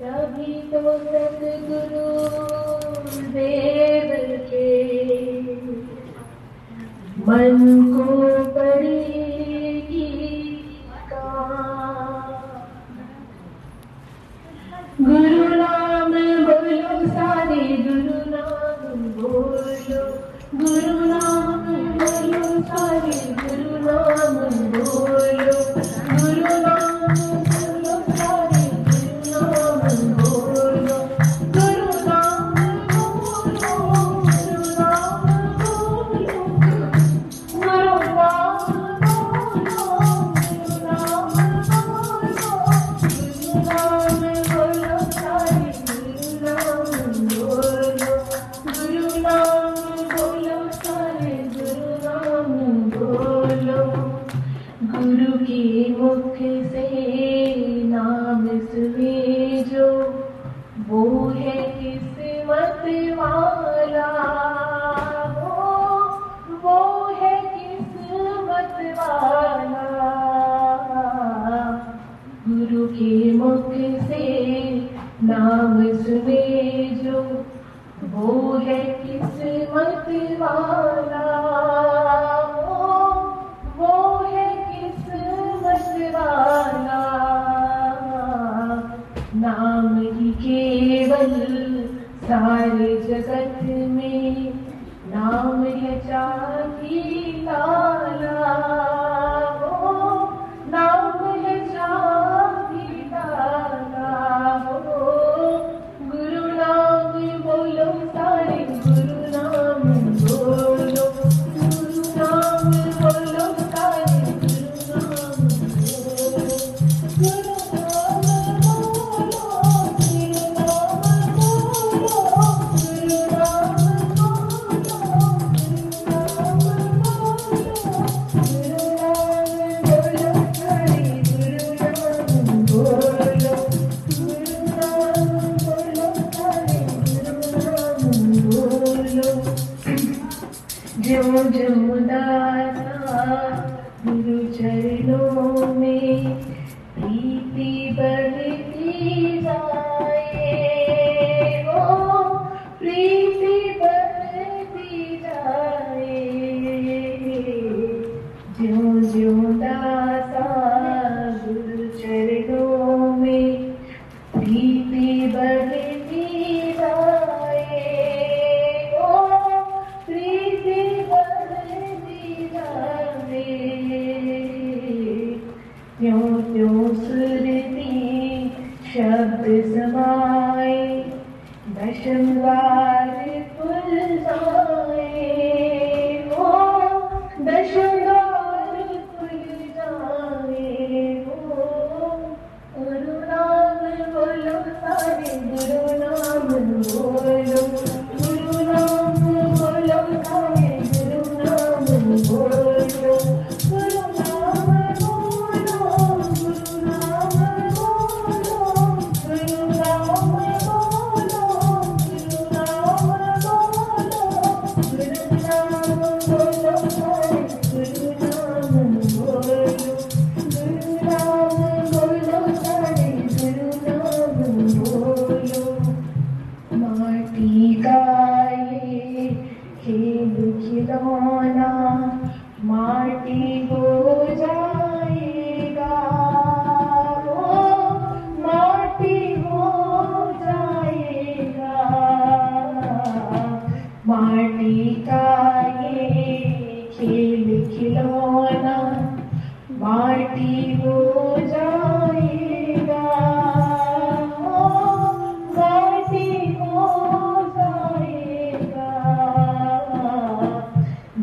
तभी तो सतगुरु देव के मन को बड़ी वो है किस्मत वाला वो है किस्मत वाला नाम ही केवल सारे जगत में नाम है चार जो जमुनारा गुरु में प्रीति बढ़ती जाए। प्रीति बढ़ती जो जो दाए शब्द समाए दशमलव खेल खिलौना माटी हो जाएगा। माटी हो जाएगा। माटी का ये खेल खिलौना माटी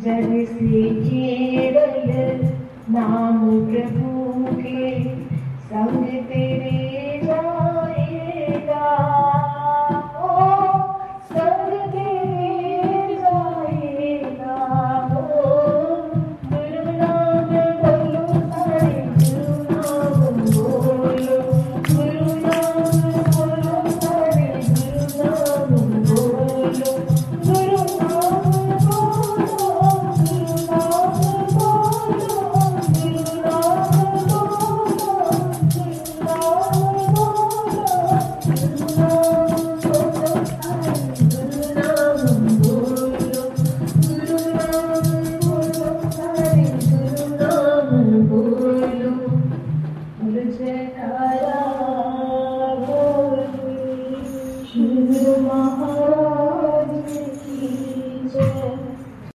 जग से केवल नाम प्रभु के संग तेरे